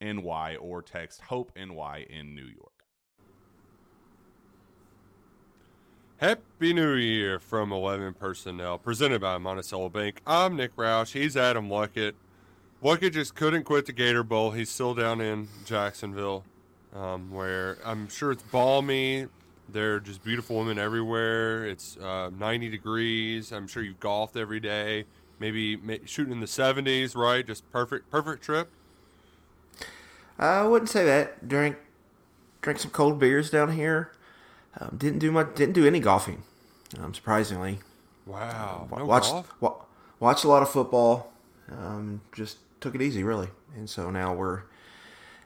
NY or text Hope NY in New York. Happy New Year from 11 Personnel, presented by Monticello Bank. I'm Nick Roush. He's Adam Luckett. Luckett just couldn't quit the Gator Bowl. He's still down in Jacksonville, um, where I'm sure it's balmy. There are just beautiful women everywhere. It's uh, 90 degrees. I'm sure you've golfed every day. Maybe shooting in the 70s, right? Just perfect, perfect trip. I wouldn't say that. Drink drink some cold beers down here. Um, didn't do much. Didn't do any golfing. Um, surprisingly. Wow. No watched golf? Wa- watched a lot of football. Um, just took it easy, really. And so now we're.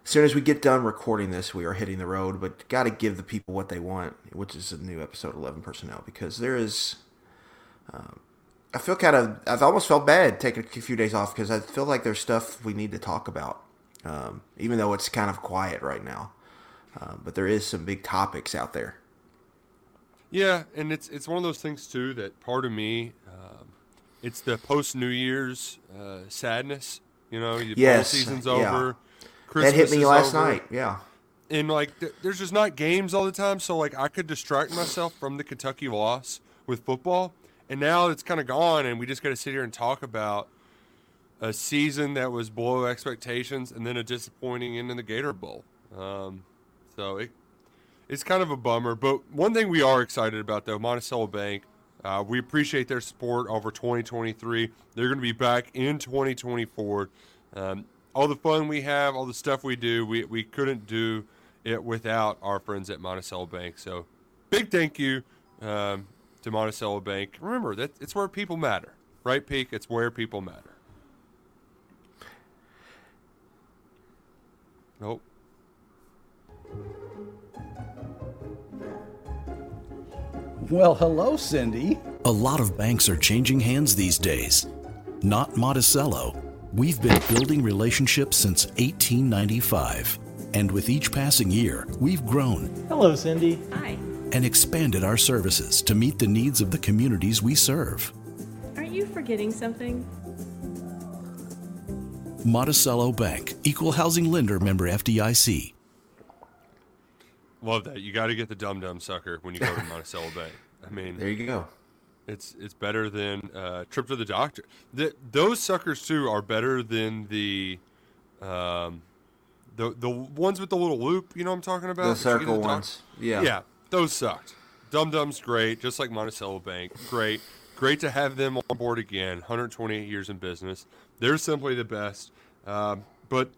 As soon as we get done recording this, we are hitting the road. But got to give the people what they want, which is a new episode eleven personnel, because there is. Um, I feel kind of. I've almost felt bad taking a few days off because I feel like there's stuff we need to talk about um, even though it's kind of quiet right now. Uh, but there is some big topics out there. Yeah, and it's it's one of those things too that part of me, um, it's the post New Year's uh, sadness. You know, the yes, season's yeah. over. Christmas that hit me last over. night. Yeah, and like th- there's just not games all the time, so like I could distract myself from the Kentucky loss with football, and now it's kind of gone, and we just got to sit here and talk about a season that was below expectations and then a disappointing end in the Gator Bowl. Um, so it, it's kind of a bummer. But one thing we are excited about, though, Monticello Bank, uh, we appreciate their support over 2023. They're going to be back in 2024. Um, all the fun we have, all the stuff we do, we, we couldn't do it without our friends at Monticello Bank. So big thank you um, to Monticello Bank. Remember, that it's where people matter, right, Peak? It's where people matter. Nope. Well, hello, Cindy. A lot of banks are changing hands these days. Not Monticello. We've been building relationships since 1895. And with each passing year, we've grown. Hello, Cindy. Hi. And expanded our services to meet the needs of the communities we serve. Aren't you forgetting something? Monticello Bank, equal housing lender member FDIC. Love that. You got to get the dum dum sucker when you go to Monticello Bank. I mean, there you go. It's it's better than uh, trip to the doctor. The, those suckers too are better than the, um, the the ones with the little loop. You know what I'm talking about? The circle the ones. Yeah. Yeah. Those sucked. Dum Dum's great, just like Monticello Bank. Great. Great to have them on board again. 128 years in business. They're simply the best. Um, but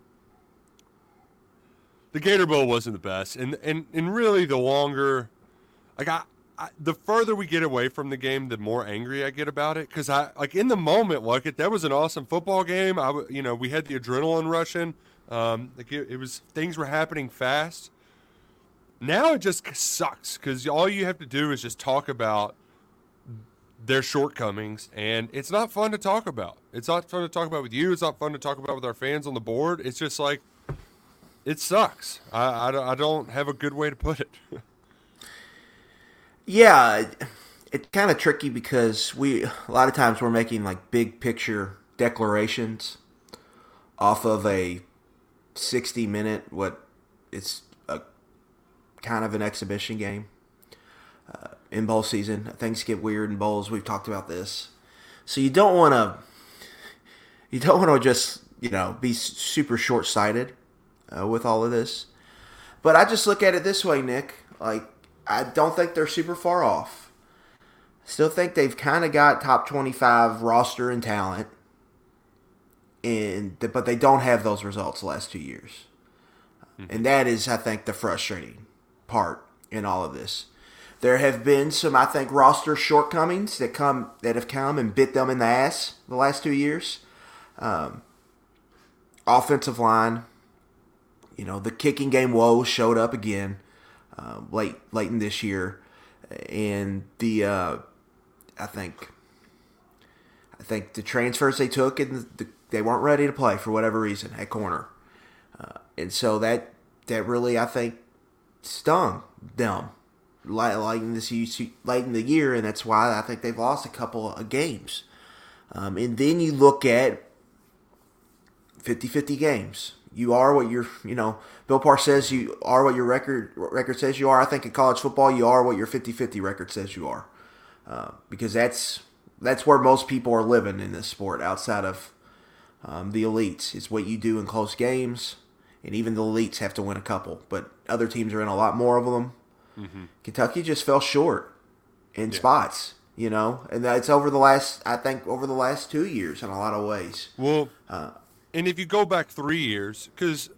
the Gator Bowl wasn't the best, and and and really the longer, like I, I the further we get away from the game, the more angry I get about it. Because I like in the moment, like it, that was an awesome football game. I you know, we had the adrenaline rushing. Um, like it, it was things were happening fast. Now it just sucks because all you have to do is just talk about their shortcomings, and it's not fun to talk about. It's not fun to talk about with you. It's not fun to talk about with our fans on the board. It's just like it sucks. I, I, I don't have a good way to put it. Yeah, it's kind of tricky because we a lot of times we're making like big picture declarations off of a 60 minute what it's a kind of an exhibition game uh, in bowl season. Things get weird in bowls. We've talked about this. So you don't want to you don't want to just, you know, be super short-sighted uh, with all of this. But I just look at it this way, Nick. Like, I don't think they're super far off. Still think they've kind of got top 25 roster and talent. And, but they don't have those results the last two years. And that is, I think, the frustrating part in all of this. There have been some, I think, roster shortcomings that come that have come and bit them in the ass the last two years. Um, offensive line, you know, the kicking game woes showed up again uh, late late in this year, and the uh, I think I think the transfers they took and the, they weren't ready to play for whatever reason at corner, uh, and so that that really I think stung them in this in the year, and that's why I think they've lost a couple of games. Um, and then you look at 50-50 games. You are what your you know Bill Parr says you are what your record record says you are. I think in college football you are what your 50-50 record says you are, uh, because that's that's where most people are living in this sport outside of um, the elites. It's what you do in close games, and even the elites have to win a couple, but other teams are in a lot more of them. Kentucky just fell short in spots, you know, and that's over the last I think over the last two years in a lot of ways. Well, uh, and if you go back three years, because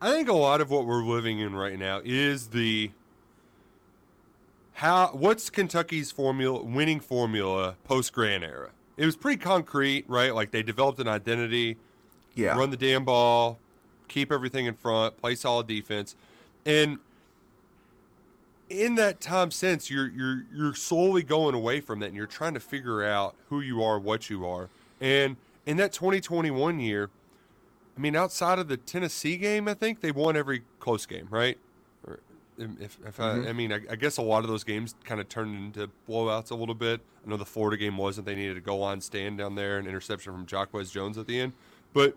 I think a lot of what we're living in right now is the how what's Kentucky's formula winning formula post Grant era. It was pretty concrete, right? Like they developed an identity, Yeah, run the damn ball, keep everything in front, play solid defense, and in that time since you're you're you're slowly going away from that, and you're trying to figure out who you are, what you are, and in that 2021 year, I mean, outside of the Tennessee game, I think they won every close game, right? Or um, if, if I, mm-hmm. I mean, I, I guess a lot of those games kind of turned into blowouts a little bit. I know the Florida game wasn't; they needed a goal line stand down there, an interception from Jacquez Jones at the end, but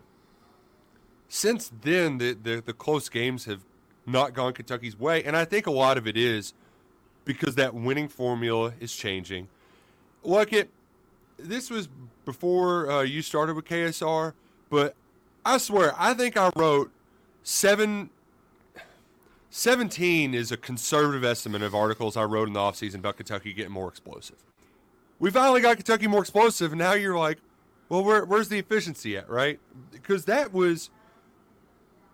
since then, the, the the close games have not gone Kentucky's way, and I think a lot of it is because that winning formula is changing. Look, it this was before uh, you started with KSR, but I swear I think I wrote seven. 17 is a conservative estimate of articles I wrote in the offseason about Kentucky getting more explosive. We finally got Kentucky more explosive, and now you're like, well, where, where's the efficiency at, right? Because that was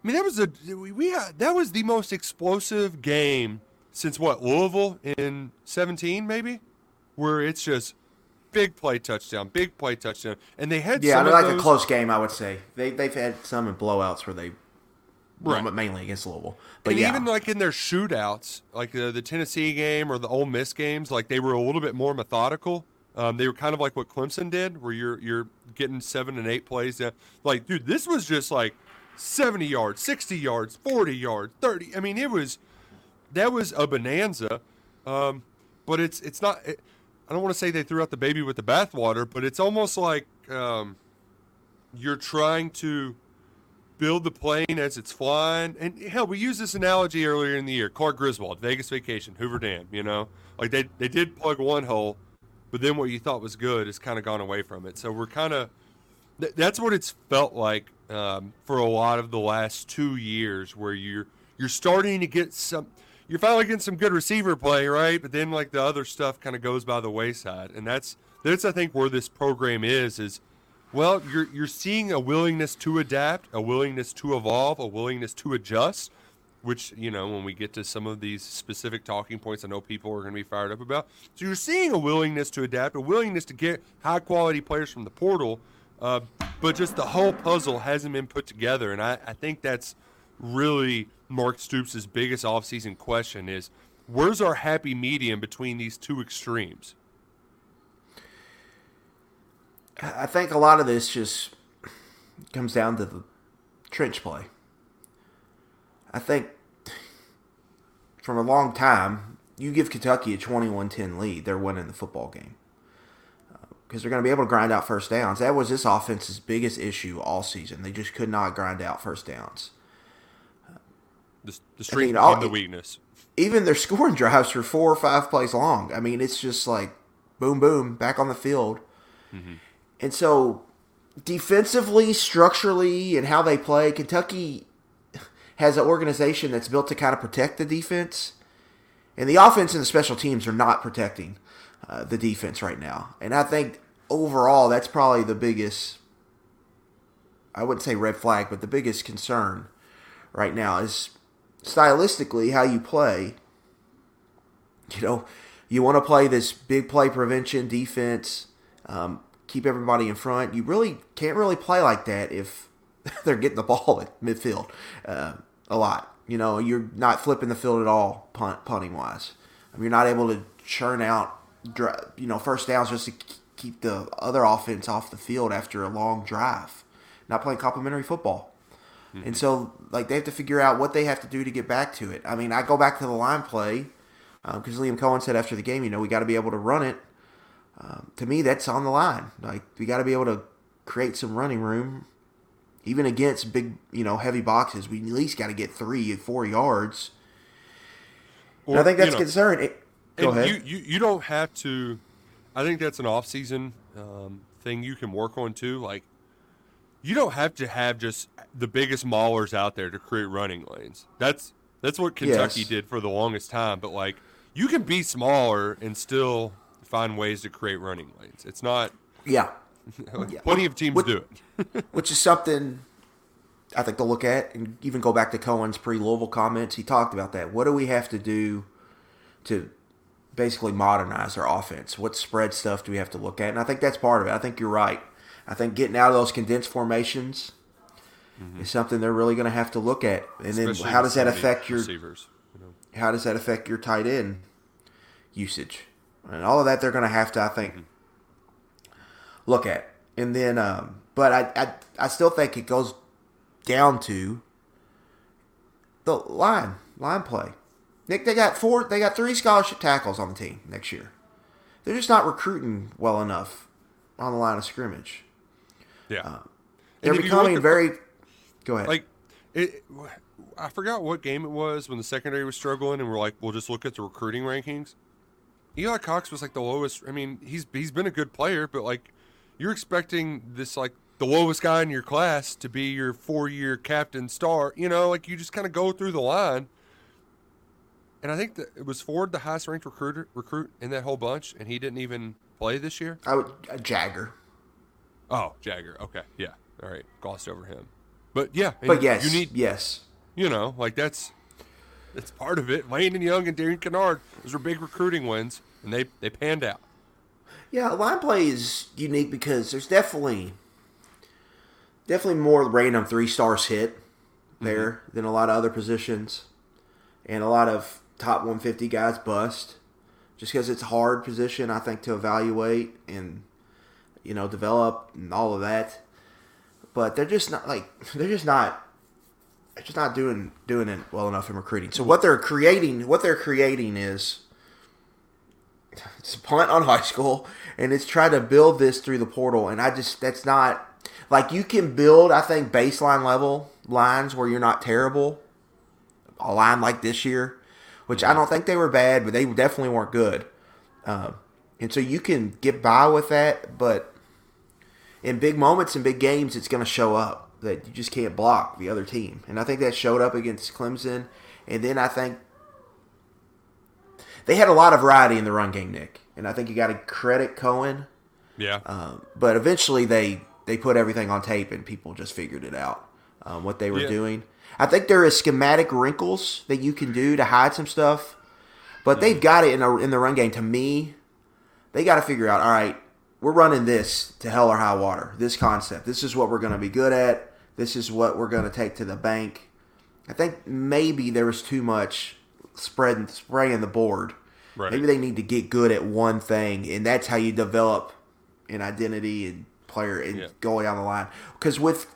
mean, that was a we had, that was the most explosive game since what Louisville in seventeen, maybe, where it's just big play touchdown, big play touchdown, and they had yeah, some like a close game. I would say they they've had some in blowouts where they, Right. well, mainly against Louisville, but and yeah, even like in their shootouts, like the, the Tennessee game or the Ole Miss games, like they were a little bit more methodical. Um, they were kind of like what Clemson did, where you're you're getting seven and eight plays. Down. Like, dude, this was just like seventy yards, sixty yards, forty yards, thirty. I mean, it was that was a bonanza. Um, but it's it's not. It, I don't want to say they threw out the baby with the bathwater, but it's almost like um, you're trying to build the plane as it's flying. And hell, we used this analogy earlier in the year. Clark Griswold, Vegas Vacation, Hoover Dam. You know, like they they did plug one hole, but then what you thought was good has kind of gone away from it. So we're kind of th- that's what it's felt like um, for a lot of the last two years, where you're you're starting to get some. You're finally getting some good receiver play, right? But then like the other stuff kind of goes by the wayside, and that's that's I think where this program is is Well, you're you're seeing a willingness to adapt, a willingness to evolve, a willingness to adjust, which you know when we get to some of these specific talking points, I know people are going to be fired up about. So you're seeing a willingness to adapt, a willingness to get high quality players from the portal, uh, but just the whole puzzle hasn't been put together, and I, I think that's really Mark Stoops' biggest offseason question is where's our happy medium between these two extremes? I think a lot of this just comes down to the trench play. I think from a long time, you give Kentucky a 21 10 lead, they're winning the football game. Because they're going to be able to grind out first downs. That was this offense's biggest issue all season. They just could not grind out first downs. The, the strength I mean, all, the weakness. Even their scoring drives were four or five plays long. I mean, it's just like boom, boom, back on the field. Mm-hmm. And so, defensively, structurally, and how they play, Kentucky has an organization that's built to kind of protect the defense. And the offense and the special teams are not protecting uh, the defense right now. And I think overall, that's probably the biggest, I wouldn't say red flag, but the biggest concern right now is stylistically how you play. You know, you want to play this big play prevention defense. Um, keep everybody in front. You really can't really play like that if they're getting the ball at midfield uh, a lot. You know, you're not flipping the field at all punt, punting wise. I mean, you're not able to churn out, you know, first downs just to keep the other offense off the field after a long drive. Not playing complimentary football. Mm-hmm. And so, like, they have to figure out what they have to do to get back to it. I mean, I go back to the line play because um, Liam Coen said after the game, you know, we got to be able to run it um, to me, that's on the line. Like we got to be able to create some running room, even against big, you know, heavy boxes. We at least got to get three, four yards. Or, I think that's you know, concern. It, go ahead. You, you you don't have to. I think that's an off-season um, thing you can work on too. Like you don't have to have just the biggest maulers out there to create running lanes. That's that's what Kentucky yes. did for the longest time. But like you can be smaller and still find ways to create running lanes. It's not. Yeah. yeah. Plenty of teams which, do it. which is something I think they'll look at and even go back to Coen's pre Louisville comments. He talked about that. What do we have to do to basically modernize our offense? What spread stuff do we have to look at? And I think that's part of it. I think you're right. I think getting out of those condensed formations mm-hmm. is something they're really going to have to look at. And Especially then how does that affect your receivers? You know? How does that affect your tight end usage? and all of that they're going to have to, I think, look at. And then, um, but I, I, I still think it goes down to the line, line play. Nick, they got four, they got three scholarship tackles on the team next year. They're just not recruiting well enough on the line of scrimmage. Yeah, uh, they're becoming very. Go ahead. Like, it, I forgot what game it was when the secondary was struggling, and we're like, we'll just look at the recruiting rankings. Eli Cox was like the lowest. I mean, he's he's been a good player, but like you're expecting this like the lowest guy in your class to be your four year captain star. You know, like you just kind of go through the line. And I think that it was Ford the highest ranked recruiter recruit in that whole bunch, and he didn't even play this year. I would uh, Jager. Oh, Jager. Okay, yeah. All right, glossed over him. But yeah, but yes, you need yes. You know, like that's it's part of it. Landon Young and Darian Kinnard, those were big recruiting wins and they they panned out. Yeah, line play is unique because there's definitely definitely more random three stars hit there mm-hmm. than a lot of other positions, and a lot of top 150 guys bust. Just because it's a hard position, I think, to evaluate and you know develop and all of that. But they're just not like they're just not they're just not doing doing it well enough in recruiting. So what they're creating, what they're creating is it's a punt on high school, and it's trying to build this through the portal. And I just that's not like you can build. I think baseline level lines where you're not terrible. A line like this year, which I don't think they were bad, but they definitely weren't good. Uh, and so you can get by with that, but in big moments and big games, it's going to show up that you just can't block the other team. And I think that showed up against Clemson. And then I think they had a lot of variety in the run game, Nick, and I think you got to credit Coen. Yeah. Um, but eventually they they put everything on tape and people just figured it out um, what they were Yeah. doing. I think there is schematic wrinkles that you can do to hide some stuff, but they've hmm. got it in, a, in the run game. To me, they got to figure out. All right, we're running this to hell or high water. This concept. This is what we're going to be good at. This is what we're going to take to the bank. I think maybe there was too much spreading spraying the board. Right. Maybe they need to get good at one thing, and that's how you develop an identity and player and Yeah. going down the line. Because with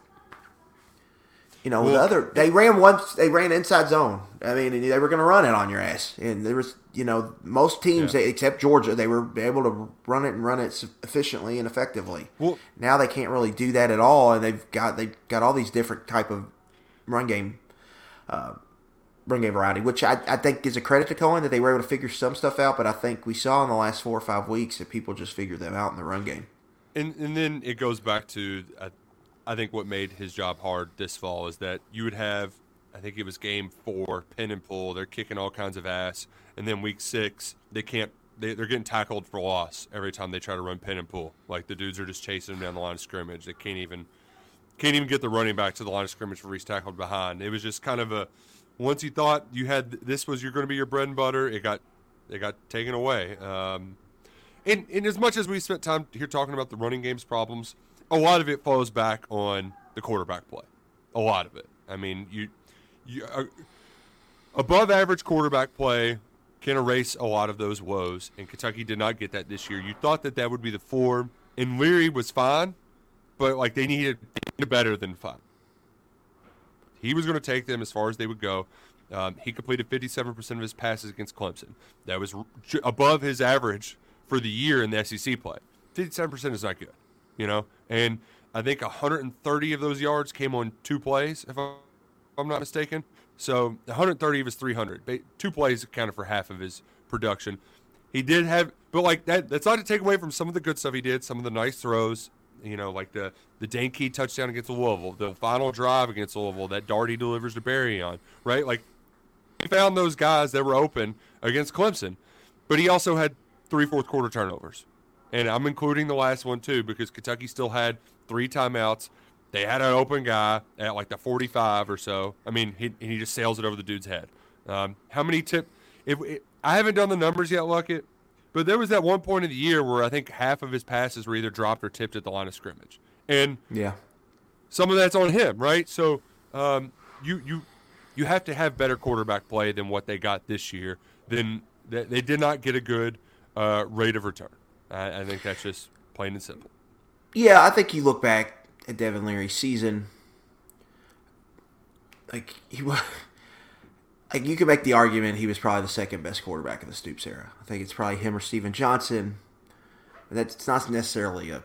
you know the other, they ran once. They ran inside zone. I mean, they were going to run it on your ass, and there was you know most teams Yeah. except Georgia, they were able to run it and run it efficiently and effectively. Well- now they can't really do that at all, and they've got they've got all these different type of run game uh, run game variety, which I, I think is a credit to Coen that they were able to figure some stuff out. But I think we saw in the last four or five weeks that people just figured them out in the run game. And and then it goes back to I, I think what made his job hard this fall is that you would have I think it was game four pin and pull they're kicking all kinds of ass and then week six they can't they, they're getting tackled for loss every time they try to run pin and pull. Like the dudes are just chasing them down the line of scrimmage. They can't even can't even get the running back to the line of scrimmage where he's tackled behind. It was just kind of a once you thought you had this was you're going to be your bread and butter it got it got taken away. Um, and, and as much as we spent time here talking about the running game's problems, a lot of it falls back on the quarterback play. A lot of it. I mean, you, you uh, above average quarterback play can erase a lot of those woes, and Kentucky did not get that this year. You thought that that would be the form, and Leary was fine, but like they needed better than fine. He was going to take them as far as they would go. Um, he completed 57% of his passes against Clemson. That was above his average for the year in the SEC play. 57% is not good, you know? And I think 130 of those yards came on two plays, if I'm not mistaken. So 130 of his 300. Two plays accounted for half of his production. He did have, but like that, that's not to take away from some of the good stuff he did, some of the nice throws, you know, like the the Dane Key touchdown against Louisville, the final drive against Louisville that Darty delivers to Barion, right? Like he found those guys that were open against Clemson, but he also had three fourth quarter turnovers, and I'm including the last one too because Kentucky still had three timeouts. They had an open guy at like the 45 or so. I mean, he he just sails it over the dude's head. Um, how many tip? If I haven't done the numbers yet, Luckett, but there was that one point of the year where I think half of his passes were either dropped or tipped at the line of scrimmage, and Yeah, some of that's on him, right? So um, you you you have to have better quarterback play than what they got this year. Then they, they did not get a good uh, rate of return. I, I think that's just plain and simple. yeah. I think you look back at Devin Leary's season, like he was. Like you could make the argument he was probably the second best quarterback of the Stoops era. I think it's probably him or Stephen Johnson. And That's not necessarily a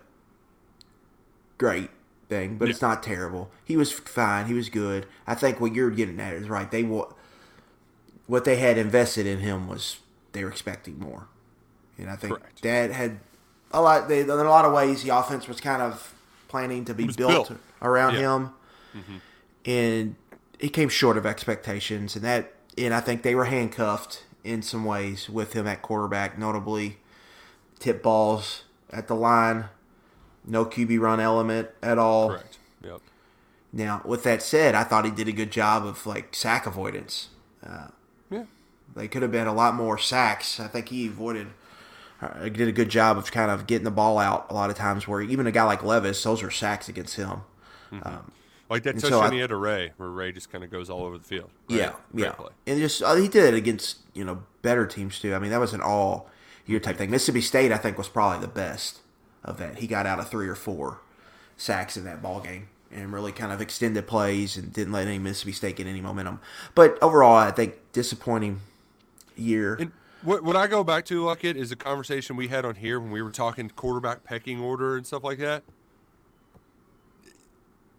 great thing, but it's not terrible. He was fine. He was good. I think what you're getting at is right. They what they had invested in him was they were expecting more, and I think Correct. that had a lot. They, in a lot of ways, the offense was kind of planning to be built, built. around Yeah. him, mm-hmm. and he came short of expectations, and that and I think they were handcuffed in some ways with him at quarterback, notably tip balls at the line, no QB run element at all. Correct. Yep. Now, with that said, I thought he did a good job of like sack avoidance. Uh, yeah. They could have been a lot more sacks. I think he avoided. Uh, did a good job of kind of getting the ball out a lot of times. Where even a guy like Levis, those are sacks against him. Like that And so he had to Ray, where Ray just kind of goes all over the field. right? Yeah, yeah, and just uh, he did it against you know better teams too. I mean, that was an all year type thing. Mississippi State, I think, was probably the best of that. He got out of three or four sacks in that ball game and really kind of extended plays and didn't let any Mississippi State get any momentum. But overall, I think disappointing year. And what what I go back to, like it, is a conversation we had on here when we were talking quarterback pecking order and stuff like that.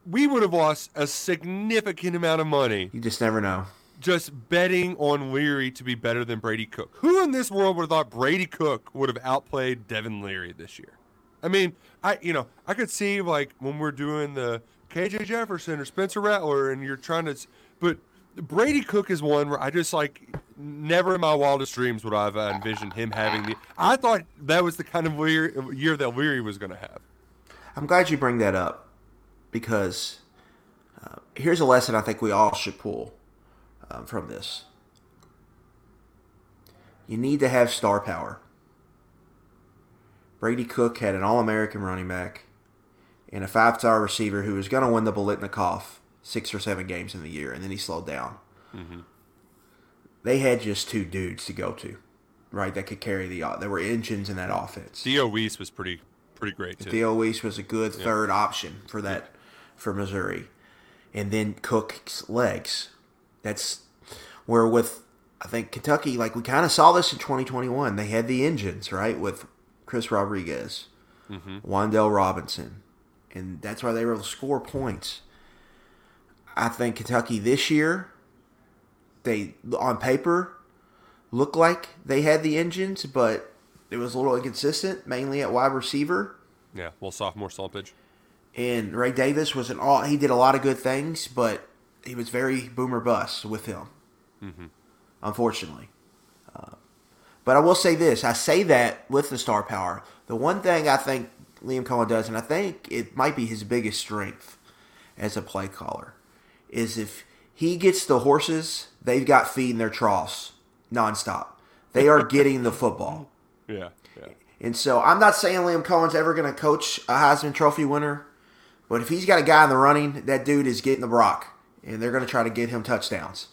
We would have lost a significant amount of money you just never know. just betting on Leary to be better than Brady Cook. Who in this world would have thought Brady Cook would have outplayed Devin Leary this year? I mean, I you know I could see like when we're doing the KJ Jefferson or Spencer Rattler, and you're trying to, s- but Brady Cook is one where I just like never in my wildest dreams would I have envisioned him having the. I thought that was the kind of Leary, year that Leary was going to have. I'm glad you bring that up because uh, here's a lesson I think we all should pull um, from this. You need to have star power. Brady Cook had an All American running back and a five star receiver who was going to win the Biletnikoff six or seven games in the year, and then he slowed down. Mm-hmm. They had just two dudes to go to, right? That could carry the. There were engines in that offense. Theo Wease was pretty pretty great too. Theo Wease was a good third option for that for Missouri, and then Cook's legs. That's where with I think Kentucky, like we kind of saw this in 2021. They had the engines right with Chris Rodriguez, Mm-hmm. Wan'Dale Robinson, and that's why they were able to score points. I think Kentucky this year, they on paper looked like they had the engines, but it was a little inconsistent, mainly at wide receiver. Yeah, well, sophomore slumpage. And Ray Davis was an all. He did a lot of good things, but he was very boomer bust with him. Unfortunately, uh, but I will say this: I say that with the star power. The one thing I think Liam Coen does, and I think it might be his biggest strength as a play caller, is if he gets the horses, they've got feed in their troughs nonstop. They are getting the football. Yeah, yeah. And so I'm not saying Liam Coen's ever going to coach a Heisman Trophy winner, but if he's got a guy in the running, that dude is getting the Brock, and they're going to try to get him touchdowns.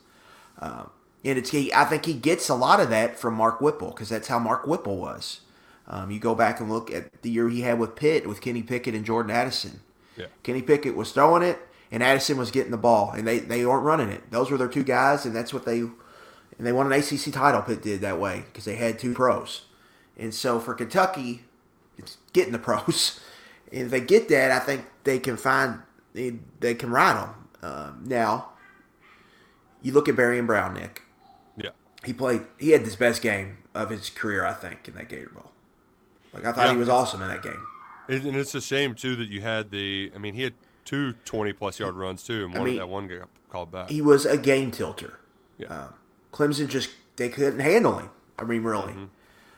Um, and it's he, I think he gets a lot of that from Mark Whipple because that's how Mark Whipple was. Um, you go back and look at the year he had with Pitt with Kenny Pickett and Jordan Addison. Yeah. Kenny Pickett was throwing it, and Addison was getting the ball, and they, they weren't running it. Those were their two guys, and that's what they and they won an ACC title. Pitt did that way because they had two pros, and so for Kentucky, it's getting the pros. And if they get that, I think they can find they, they can ride them. Um, now, you look at Barion Brown, Nick. Yeah. He played. He had his best game of his career, I think, in that Gator Bowl. Like I thought Yeah. he was awesome in that game. And and it's a shame too that you had the. I mean, he had two 20 plus yard runs too, and one mean, that one got called back. He was a game tilter. yeah. Um, Clemson just they couldn't handle him. I mean, really. Mm-hmm.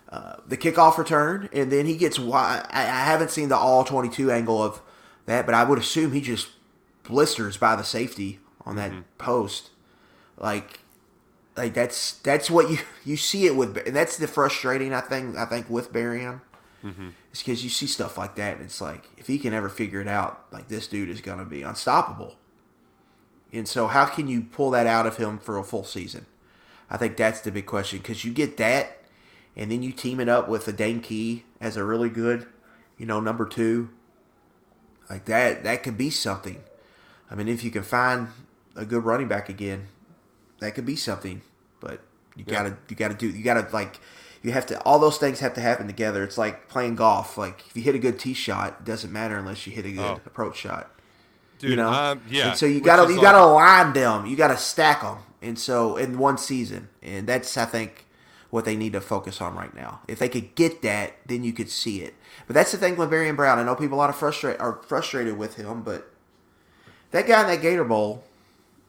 Uh, the kickoff return, and then he gets. wi- I, I haven't seen the all twenty-two angle of that, but I would assume he just blisters by the safety on that mm-hmm. post. Like, like that's that's what you you see it with, and that's the frustrating. I think I think with Barion. It's because you see stuff like that, and it's like if he can ever figure it out, like this dude is going to be unstoppable. And so, how can you pull that out of him for a full season? I think that's the big question because you get that, and then you team it up with a Dane Key as a really good, you know, number two. Like that, that could be something. I mean, if you can find a good running back again, that could be something. But you gotta, you gotta do, you gotta like, you have to. All those things have to happen together. It's like playing golf. Like if you hit a good tee shot, it doesn't matter unless you hit a good Oh. approach shot Dude, you know. um, yeah. And so you gotta you like- gotta align them. You gotta stack them. And so in one season, and that's I think what they need to focus on right now. If they could get that, then you could see it. But that's the thing with Barion Brown. I know people a lot of frustrate are frustrated with him, but that guy in that Gator Bowl,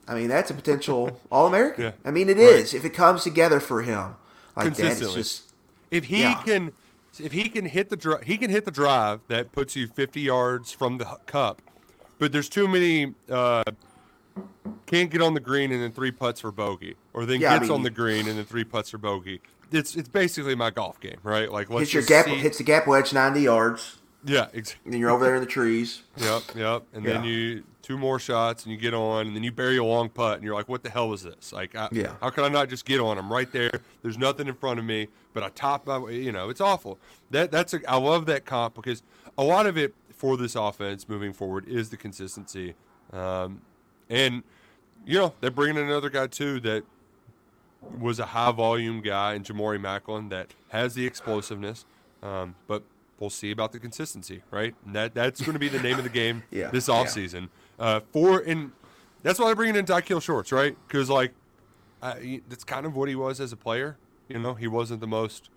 I mean, that's a potential All American. Yeah. I mean, it is if it comes together for him like that. It's just if he Yeah. can if he can hit the dri- he can hit the drive that puts you 50 yards from the cup but there's too many uh can't get on the green and then three putts for bogey or then Yeah, I gets mean- on the green and then three putts for bogey. It's it's basically my golf game right? Like let's hits your gap see- hits the gap wedge ninety yards, yeah exactly and then you're over there in the trees. Yep, yep. And then Yeah. you two more shots and you get on, and then you bury a long putt, and you're like, "What the hell was this? Like, I, Yeah. how can I not just get on? I'm right there. There's nothing in front of me, but I top my, you know, it's awful. That that's a, I love that comp because a lot of it for this offense moving forward is the consistency, um, and you know they're bringing in another guy too that was a high volume guy in Ja'Mori Maclin that has the explosiveness, um, but we'll see about the consistency, right? And that that's going to be the name of the game Yeah, this yeah. offseason. Uh, for and that's why they're bringing in Tykill Shorts, right? Because like uh, he- that's kind of what he was as a player. You know, he wasn't the most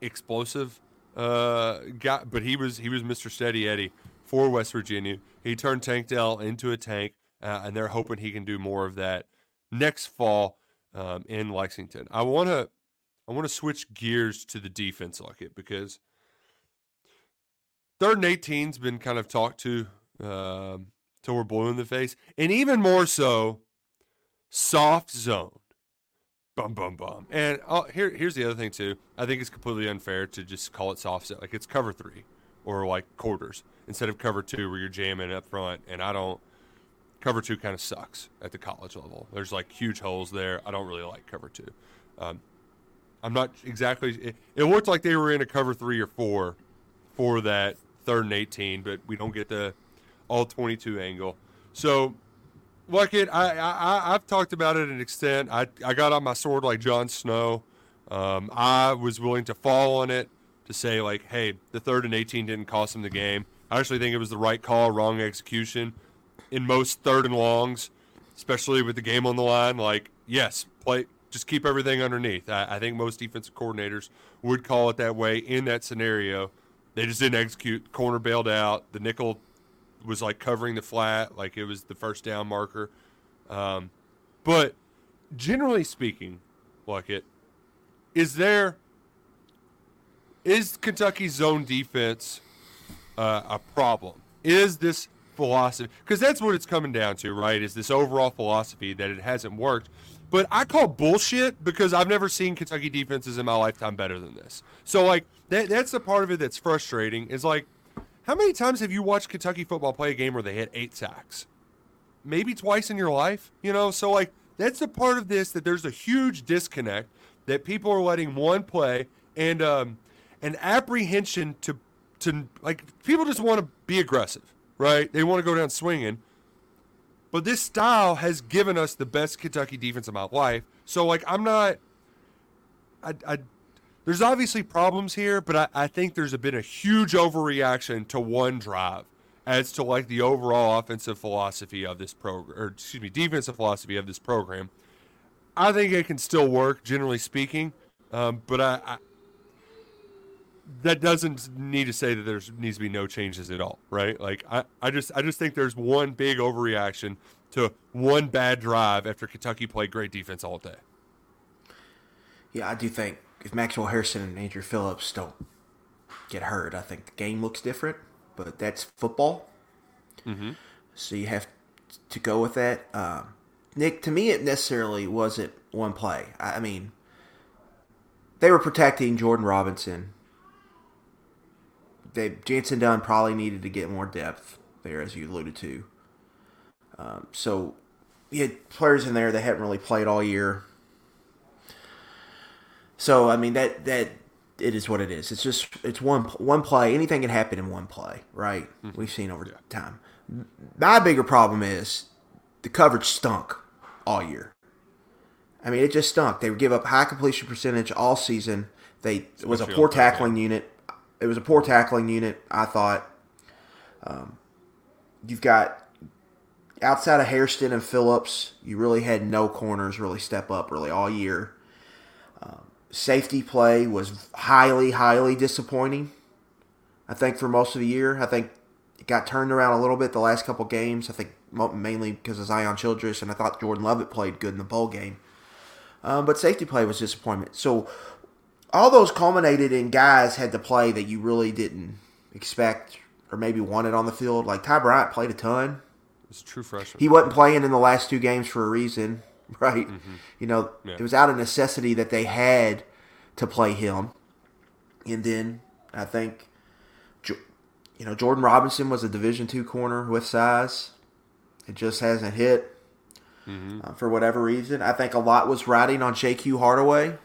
explosive uh, guy, but he was he was Mr. Steady Eddie for West Virginia. He turned Tank Dell into a tank, uh, and they're hoping he can do more of that next fall um, in Lexington. I want to I want to switch gears to the defense like it because third and 18's been kind of talked to um, till we're blue in the face, and even more so, soft zone. Bum bum bum. And uh, here here's the other thing too. I think it's completely unfair to just call it soft zone. Like it's cover three or like quarters instead of cover two where you're jamming up front. And I don't cover two kind of sucks at the college level. There's like huge holes there. I don't really like cover two. Um, I'm not exactly. It, it looked like they were in a cover three or four for that third and 18, but we don't get the all 22 angle. So it I, I i've talked about it an extent. I i got on my sword like Jon Snow. Um, i was willing to fall on it to say like hey the third and 18 didn't cost him the game. I actually think it was the right call wrong execution in most third and longs especially with the game on the line. Like yes play just keep everything underneath. I, I think most defensive coordinators would call it that way in that scenario they just didn't execute corner bailed out the nickel was like covering the flat, like it was the first down marker. Um, but generally speaking, like it, is there is Kentucky's zone defense uh, a problem? Is this philosophy because that's what it's coming down to, right? Is this overall philosophy that it hasn't worked? But I call bullshit because I've never seen Kentucky defenses in my lifetime better than this. So like that that's the part of it that's frustrating. Is like how many times have you watched Kentucky football play a game where they hit eight sacks? Maybe twice in your life, you know? So, like, that's the part of this that there's a huge disconnect that people are letting one play and um, an apprehension to, to, like, people just want to be aggressive, right? They want to go down swinging. But this style has given us the best Kentucky defense of my life. So, like, I'm not, I, I there's obviously problems here, but I, I think there's been a huge overreaction to one drive as to like the overall offensive philosophy of this program, or excuse me, defensive philosophy of this program. I think it can still work, generally speaking, um, but I, I, that doesn't need to say that there needs to be no changes at all, right? Like I, I just I just think there's one big overreaction to one bad drive after Kentucky played great defense all day. Yeah, I do think if Maxwell Hairston and Andru Phillips don't get hurt, I think the game looks different. But that's football, mm-hmm. so you have to go with that. Um, Nick, to me, it necessarily wasn't one play. I mean, they were protecting Jordan Robinson. They Jantzen Dunn probably needed to get more depth there, as you alluded to. Um, so you had players in there that hadn't really played all year. So I mean that that it is what it is. It's just it's one one play. Anything can happen in one play, right? Mm-hmm. We've seen over yeah. time. My bigger problem is the coverage stunk all year. I mean, it just stunk. They would give up high completion percentage all season. They it was a poor tackling unit. It was a poor tackling unit. I thought. Um, you've got outside of Hairston and Phillips, you really had no corners really step up really all year. Um, safety play was highly, highly disappointing. I think for most of the year, I think it got turned around a little bit the last couple games. I think mainly because of Zion Childress, and I thought Jordan Lovett played good in the bowl game. Um, but safety play was disappointment. So all those culminated in guys had to play that you really didn't expect or maybe wanted on the field. Like Ty Bryant played a ton. It's true freshman. He wasn't playing in the last two games for a reason. right? Mm-hmm. You know, yeah. it was out of necessity that they had to play him. And then I think, you know, Jordan Robinson was a Division two corner with size. It just hasn't hit mm-hmm. uh, for whatever reason. I think a lot was riding on JQ Hardaway.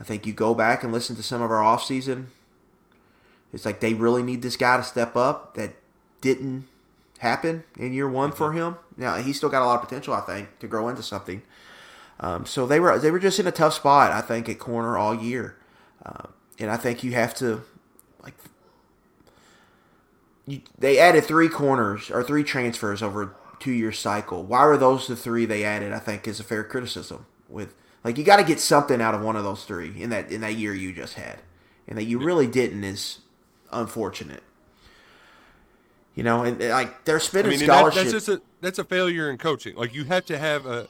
I think you go back and listen to some of our offseason. It's like they really need this guy to step up. That didn't happen in year one for him. Now he's still got a lot of potential, I think, to grow into something. Um, so they were they were just in a tough spot, I think, at corner all year, uh, and I think you have to like. You, they added three corners or three transfers over a two year cycle. Why were those the three they added? I think is a fair criticism. With like you got to get something out of one of those three in that in that year you just had, and that you really didn't is unfortunate. You know, and, like they're spending I mean, scholarship. That, that's just a that's a failure in coaching. Like you have to have a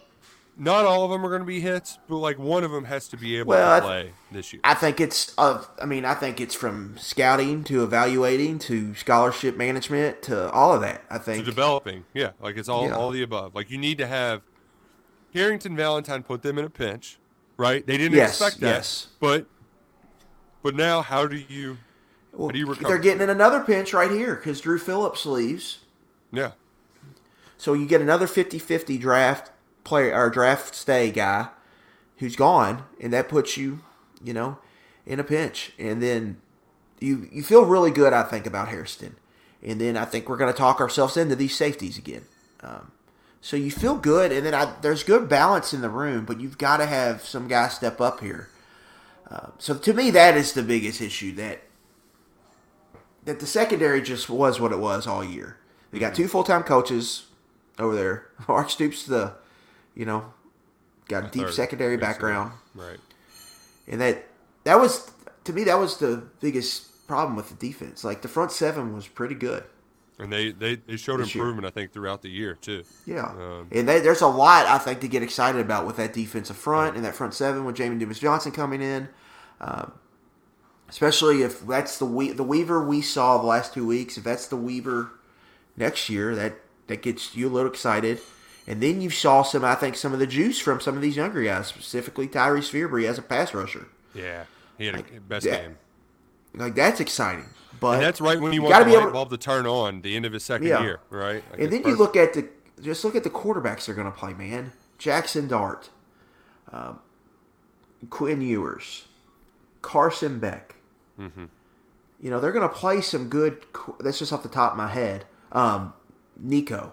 not all of them are going to be hits, but like one of them has to be able Well, to th- play this year. I think it's uh, I mean, I think it's from scouting to evaluating to scholarship management to all of that. I to think developing. Yeah, like it's all Yeah. all the above. Like you need to have Carrington Valentine put them in a pinch, right? They didn't Yes, expect that, yes. but but now how do you? well, how do you recover? they're getting in another pinch right here because Andru Phillips leaves. Yeah, So you get another 50-50 draft player or draft stay guy who's gone, and that puts you, you know, in a pinch. And then you you feel really good, I think, about Hairston. And then I think we're going to talk ourselves into these safeties again. Um, so you feel good, and then I, there's good balance in the room, but you've got to have some guys step up here. Uh, so to me, that is the biggest issue that that the secondary just was what it was all year. They got two full time coaches over there. Mark Stoops, the you know, got a deep secondary background, right. and that that was to me that was the biggest problem with the defense. Like the front seven was pretty good. And they they, they showed This year. improvement, I think, throughout the year too. Yeah, Um, and they, there's a lot I think to get excited about with that defensive front and that front seven with Jamon Dumas-Johnson coming in, um, especially if that's the we, the Weaver we saw the last two weeks. If that's the Weaver next year, that that gets you a little excited. And then you saw some, I think, some of the juice from some of these younger guys, specifically Tyreese Fearbie as a pass rusher. Yeah, he had a best that- game. Like that's exciting. But And that's right when you, gotta want the be light able- bulb to turn on, the end of his second Yeah. year, right? Like, And then you look at the just look at the quarterbacks they're going to play, man. Jaxson Dart, um, Quinn Ewers, Carson Beck. Mm-hmm. You know they're going to play some good. That's just off the top of my head. Um, Nico.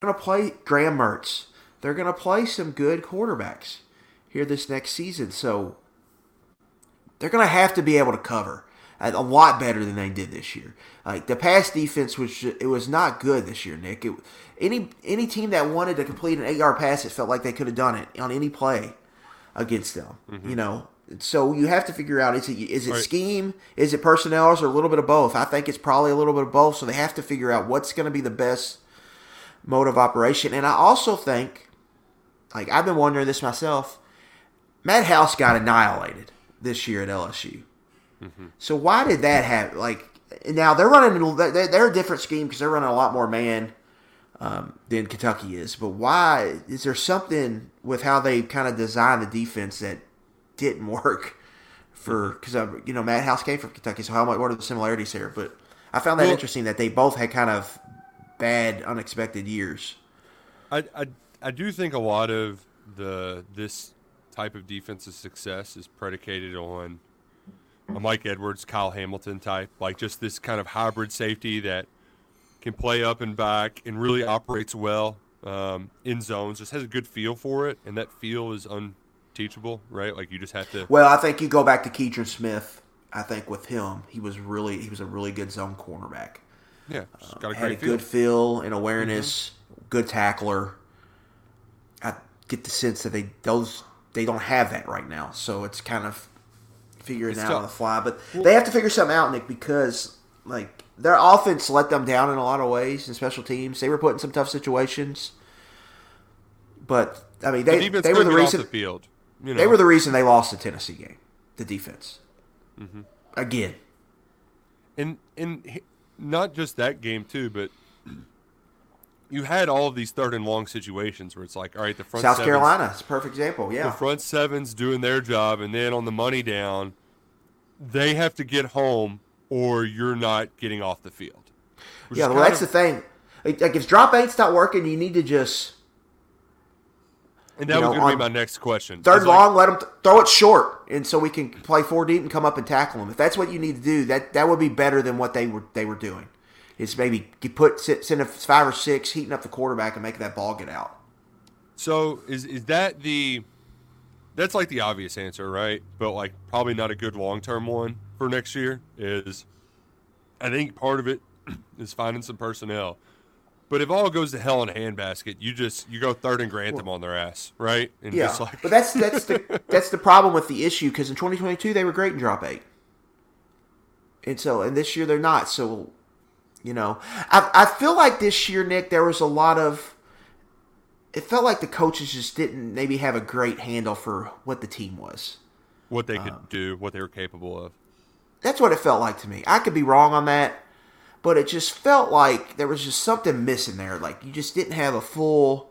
They're going to play Graham Mertz. They're going to play some good quarterbacks here this next season. So they're going to have to be able to cover a lot better than they did this year. Like the pass defense was it was not good this year, Nick. It, any any team that wanted to complete an eight yard pass, it felt like they could have done it on any play against them. Mm-hmm. You know, so you have to figure out is it is it Right. scheme, is it personnel, or a little bit of both? I think it's probably a little bit of both. So they have to figure out what's going to be the best mode of operation. And I also think, like I've been wondering this myself, Matt House got annihilated this year at LSU. So why did that happen? Like now they're running, they're, they're a different scheme because they're running a lot more man um, than Kentucky is. But why is there something with how they kind of designed the defense that didn't work? For because you know Matt House came from Kentucky, so how much what are the similarities here? But I found that Well- interesting that they both had kind of bad, unexpected years. I, I I do think a lot of the this type of defensive success is predicated on a Mike Edwards, Kyle Hamilton type, like just this kind of hybrid safety that can play up and back and really operates well um, in zones. Just has a good feel for it, and that feel is unteachable, right? Like you just have to. Well, I think you go back to Keedron Smith. I think with him, he was really he was a really good zone cornerback. Yeah, a Had a feel. good feel and awareness, good tackler. I get the sense that they those they don't have that right now, so it's kind of figuring It's out tough. on the fly. But they have to figure something out, Nick, because like their offense let them down in a lot of ways in special teams. They were put in some tough situations, but I mean they defense they were the reason the field. You know, they were the reason they lost the Tennessee game. The defense Mm-hmm. again. and and not just that game too, but you had all of these third and long situations where it's like, all right, the front South seven's- Carolina is a perfect example. Yeah, the front seven's doing their job, and then on the money down, they have to get home, or you're not getting off the field. Yeah. Well, that's of- the thing. Like like, if drop eight's not working, you need to just and that you was going to be my next question. third It's like- long, let them th- throw it short, and so we can play four deep and come up and tackle them. If that's what you need to do, that that would be better than what they were they were doing. Is maybe you put send a five or six, heating up the quarterback and make that ball get out. So is is that the that's like the obvious answer, right? But like probably not a good long term one for next year is I think part of it is finding some personnel. But if all goes to hell in a handbasket, you just you go third and Grantham on their ass, right? And Yeah, just like but that's that's the that's the problem with the issue because in 2022 they were great in drop eight, and so and this year they're not. So, you know, I I feel like this year, Nick, there was a lot of. It felt like the coaches just didn't maybe have a great handle for what the team was. what they could um, do, what they were capable of. That's what it felt like to me. I could be wrong on that, but it just felt like there was just something missing there. Like you just didn't have a full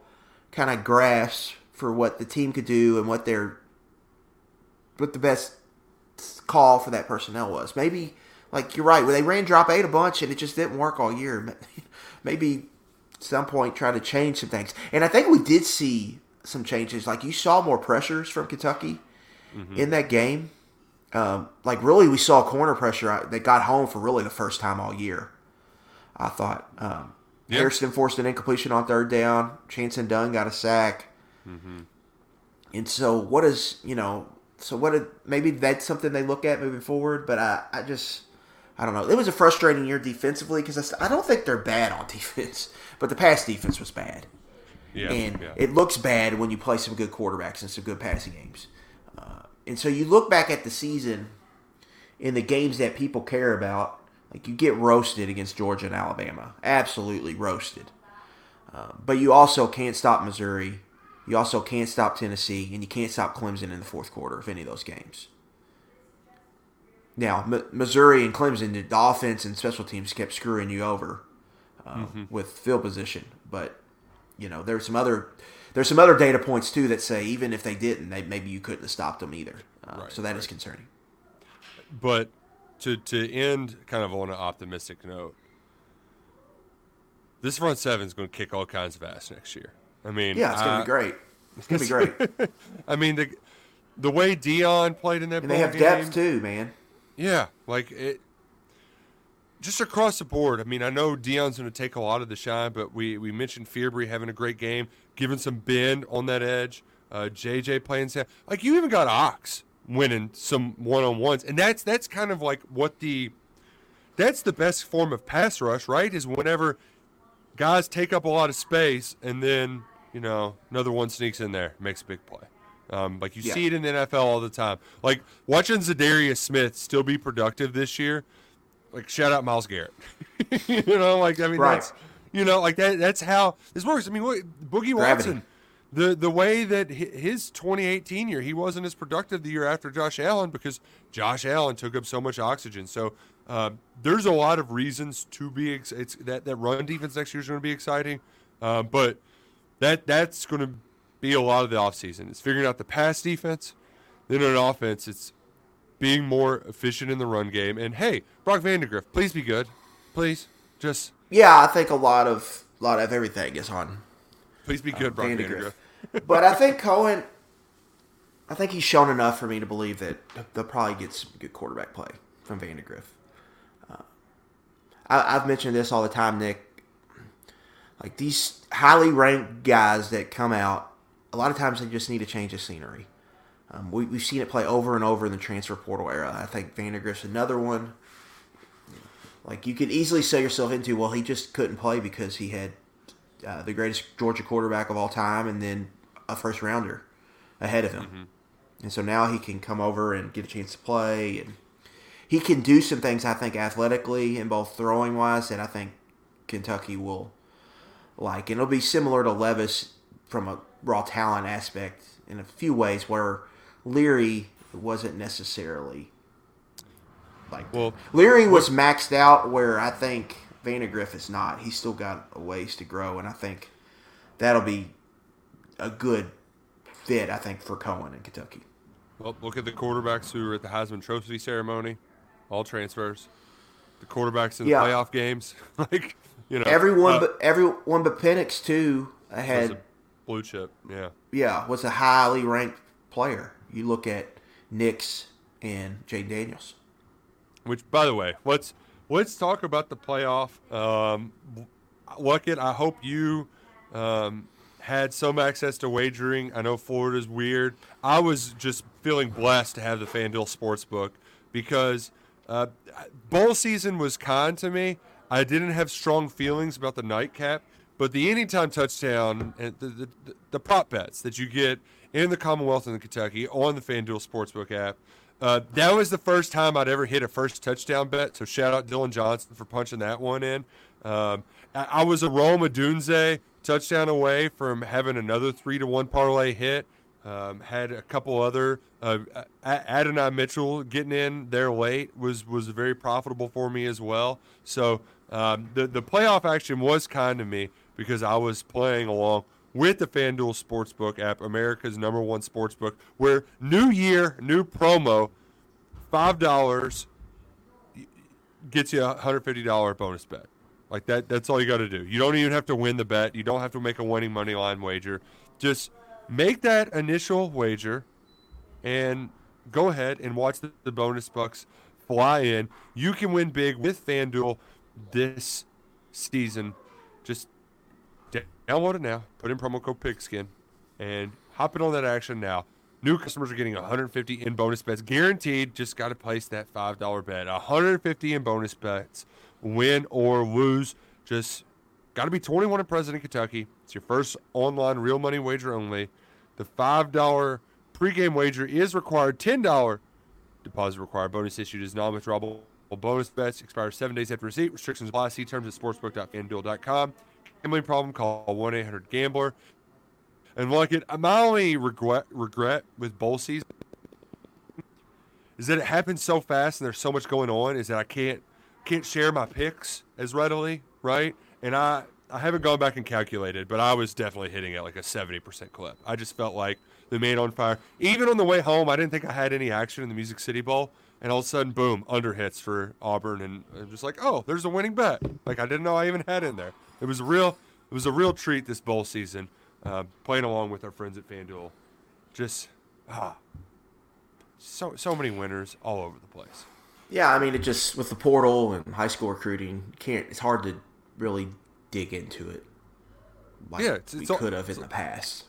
kind of grasp for what the team could do and what their what the best call for that personnel was. Maybe like you're right, when they ran drop eight a bunch and it just didn't work all year. Maybe at some point try to change some things. And I think we did see some changes. Like you saw more pressures from Kentucky in that game. Um, like really, we saw corner pressure uh, that got home for really the first time all year. I thought um, Yeah. Harrison forced an incompletion on third down. Jantzen Dunn got a sack. And so, what is you know? So what? Did, maybe that's something they look at moving forward. But I, I just, I don't know. It was a frustrating year defensively because I, I don't think they're bad on defense, but the pass defense was bad Yeah, and yeah. it looks bad when you play some good quarterbacks and some good passing games. Uh, and so you look back at the season in the games that people care about, like you get roasted against Georgia and Alabama, absolutely roasted. Uh, but you also can't stop Missouri. You also can't stop Tennessee, and you can't stop Clemson in the fourth quarter of any of those games. Now, M- Missouri and Clemson, the offense and special teams kept screwing you over uh, with field position, but you know there's some other there's some other data points too that say even if they didn't, they, maybe you couldn't have stopped them either. Uh, Right, so that is concerning. But to to end kind of on an optimistic note, this front seven is going to kick all kinds of ass next year. I mean, Yeah, it's gonna be great. It's gonna be great, I mean, the the way Deone played in that and they have game, depth too, man. Yeah, like it. Just across the board. I mean, I know Deone's going to take a lot of the shine, but we we mentioned Fearbie having a great game, giving some bend on that edge. Uh, JJ playing sa- like you even got Ox winning some one on ones, and that's that's kind of like what the that's the best form of pass rush, right? Is whenever guys take up a lot of space and then you know another one sneaks in there, makes a big play. Um, like you Yeah. see it in the NFL all the time. Like watching Za'Darius Smith still be productive this year. Like shout out Myles Garrett. you know, like I mean Right. that's you know like that. That's how this works. I mean, what, Boogie Gravity. Watson. The the way that his 2018 year, he wasn't as productive the year after Josh Allen because Josh Allen took up so much oxygen. So uh, there's a lot of reasons to be ex- it's that that run defense next year is going to be exciting, uh, but that that's going to be a lot of the offseason. It's figuring out the pass defense. Then on offense, it's being more efficient in the run game. And hey, Brock Vandagriff, please be good, please just Yeah, I think a lot of a lot of everything is on please be good, Brock Vandagriff. Vandagriff. but I think Coen, I think he's shown enough for me to believe that they'll probably get some good quarterback play from Vandagriff. Uh, I, I've mentioned this all the time, Nick. Like these highly ranked guys that come out, a lot of times they just need a change of scenery. Um, we, we've seen it play over and over in the transfer portal era. I think Vandagriff's another one. Like you could easily sell yourself into, well, he just couldn't play because he had uh, the greatest Georgia quarterback of all time, and then a first rounder ahead of him. And so now he can come over and get a chance to play, and he can do some things I think athletically and both throwing wise that I think Kentucky will like, and it'll be similar to Levis from a raw talent aspect in a few ways, where Leary wasn't necessarily like Well, Leary was maxed out where I think Vandagriff is not. He's still got a ways to grow, and I think that'll be a good fit. I think for Coen in Kentucky. Well, look at the quarterbacks who were at the Heisman Trophy ceremony, all transfers. The quarterbacks in Yeah. playoff games, like you know, Everyone, uh, but everyone but Penix too had a blue chip. Yeah, yeah was a highly ranked player. You look at Nix and Jayden Daniels. Which, by the way, let's let's talk about the playoff. Um, Luckett, I hope you um, had some access to wagering. I know Florida's weird. I was just feeling blessed to have the FanDuel Sportsbook because uh, bowl season was kind to me. I didn't have strong feelings about the nightcap, but the anytime touchdown and the, the, the prop bets that you get in the Commonwealth and the Kentucky on the FanDuel Sportsbook app. Uh, that was the first time I'd ever hit a first touchdown bet. So shout out Dylan Johnson for punching that one in. Um, I, I, was a Rome Odunze touchdown away from having another three to one parlay hit. Um, had a couple other uh, Adonai Mitchell getting in there late was was very profitable for me as well. So um, the the playoff action was kind to me because I was playing along with the FanDuel Sportsbook app, America's number one sportsbook, where new year, new promo, five dollars gets you a hundred fifty dollar bonus bet. Like that, that's all you got to do. You don't even have to win the bet. You don't have to make a winning money line wager. Just make that initial wager, and go ahead and watch the, the bonus bucks fly in. You can win big with FanDuel this season. Just Download it now. Put in promo code Pigskin, and hop in on that action now. New customers are getting 150 in bonus bets guaranteed. Just got to place that five dollar bet. 150 in bonus bets, win or lose. Just got to be 21 and present in Kentucky. It's your first online real money wager only. The five dollar pregame wager is required. Ten dollar deposit required. Bonus issued is non-withdrawable. Bonus bets expire seven days after receipt. Restrictions apply. See terms at sportsbook.fanduel.com gambling problem, call 1 800 Gambler. And like it, my only regret regret with bowl season is that it happens so fast and there's so much going on. Is that I can't can't share my picks as readily, right? And I I haven't gone back and calculated, but I was definitely hitting at like a 70% clip. I just felt like the main on fire. Even on the way home, I didn't think I had any action in the Music City Bowl. And all of a sudden, boom, under hits for Auburn. And I'm just like, oh, there's a winning bet. Like I didn't know I even had in there. It was a real, it was a real treat this bowl season, uh, playing along with our friends at FanDuel. Just ah, so so many winners all over the place. Yeah, I mean, it just with the portal and high school recruiting, can't. It's hard to really dig into it. Like yeah, it's, it's we could have in the past.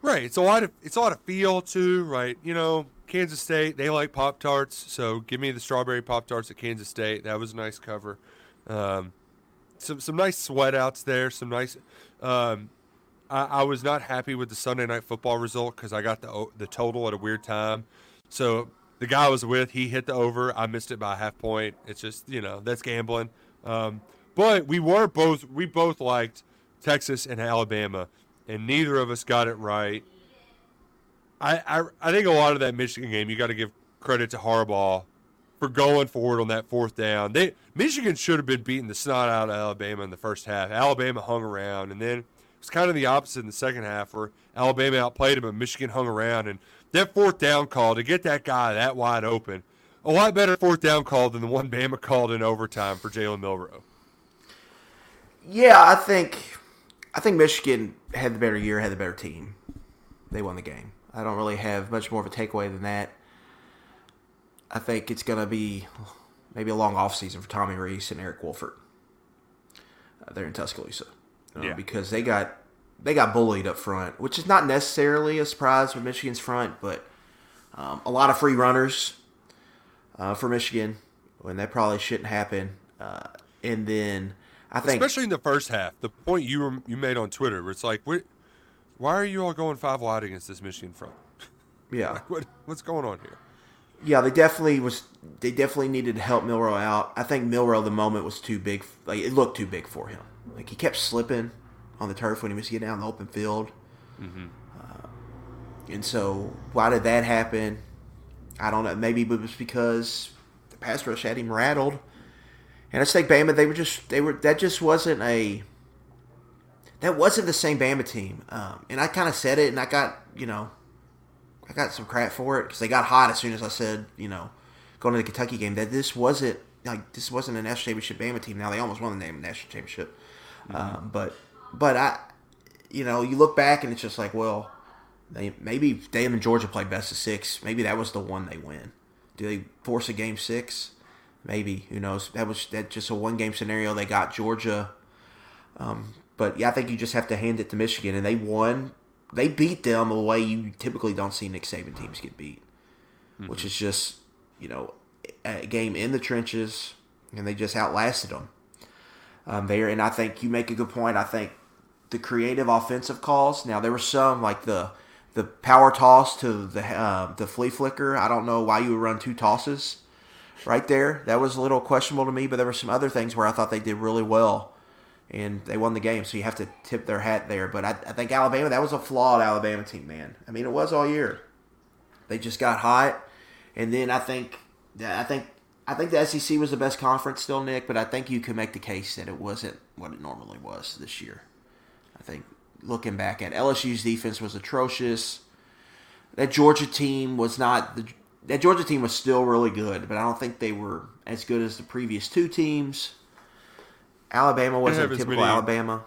Right. It's a lot of it's a lot of feel too. Right. You know, Kansas State they like Pop Tarts, so give me the strawberry Pop Tarts at Kansas State. That was a nice cover. Um, some some nice sweat outs there. Some nice. Um, I, I, was not happy with the Sunday night football result because I got the the total at a weird time. So the guy I was with, he hit the over. I missed it by a half point. It's just you know that's gambling. Um, but we were both we both liked Texas and Alabama, and neither of us got it right. I, I, I think a lot of that Michigan game, you got to give credit to Harbaugh for going forward on that fourth down. They Michigan should have been beating the snot out of Alabama in the first half. Alabama hung around, and then it was kind of the opposite in the second half, where Alabama outplayed them, and Michigan hung around. And that fourth down call to get that guy that wide open, a lot better fourth down call than the one Bama called in overtime for Jalen Milroe. Yeah, I think I think Michigan had the better year, had the better team. They won the game. I don't really have much more of a takeaway than that. I think it's going to be maybe a long off season for Tommy Rees and Eric Wolford. Uh, they're in Tuscaloosa, uh, yeah. because they got they got bullied up front, which is not necessarily a surprise with Michigan's front, but um, a lot of free runners uh, for Michigan when that probably shouldn't happen. Uh, and then I think, especially in the first half, the point you were, you made on Twitter, where it's like, why are you all going five wide against this Michigan front? Yeah, like, what, what's going on here? Yeah, they definitely was. They definitely needed to help Milroe out. I think Milroe, the moment was too big. Like it looked too big for him. Like he kept slipping on the turf when he was getting out in the open field. Mm-hmm. Uh, and so, why did that happen? I don't know. Maybe it was because the pass rush had him rattled. And I think Bama, they were just they were that just wasn't a that wasn't the same Bama team. Um, and I kind of said it, and I got you know I got some crap for it because they got hot as soon as I said, you know, going to the Kentucky game that this wasn't like this wasn't a national championship Bama team. Now they almost won the name national championship, mm-hmm. um, but but I, you know, you look back and it's just like, well, they maybe they and Georgia played best of six. Maybe that was the one they win. Do they force a game six? Maybe who knows? That was that just a one game scenario. They got Georgia, um, But yeah, I think you just have to hand it to Michigan, and they won. They beat them the way you typically don't see Nick Saban teams get beat, which is just you know a game in the trenches, and they just outlasted them um, there. And I think you make a good point. I think the creative offensive calls. Now there were some like the the power toss to the uh, the flea flicker. I don't know why you would run two tosses right there. That was a little questionable to me, but there were some other things where I thought they did really well, and they won the game. So you have to tip their hat there. But I, I think Alabama that was a flawed Alabama team, man. I mean, it was all year. They just got hot, and then I think I think I think the SEC was the best conference still, Nick. But I think you can make the case that it wasn't what it normally was this year. I think looking back at LSU's defense was atrocious. That Georgia team was not the that Georgia team was still really good, but I don't think they were as good as the previous two teams. Alabama wasn't as typical many- Alabama.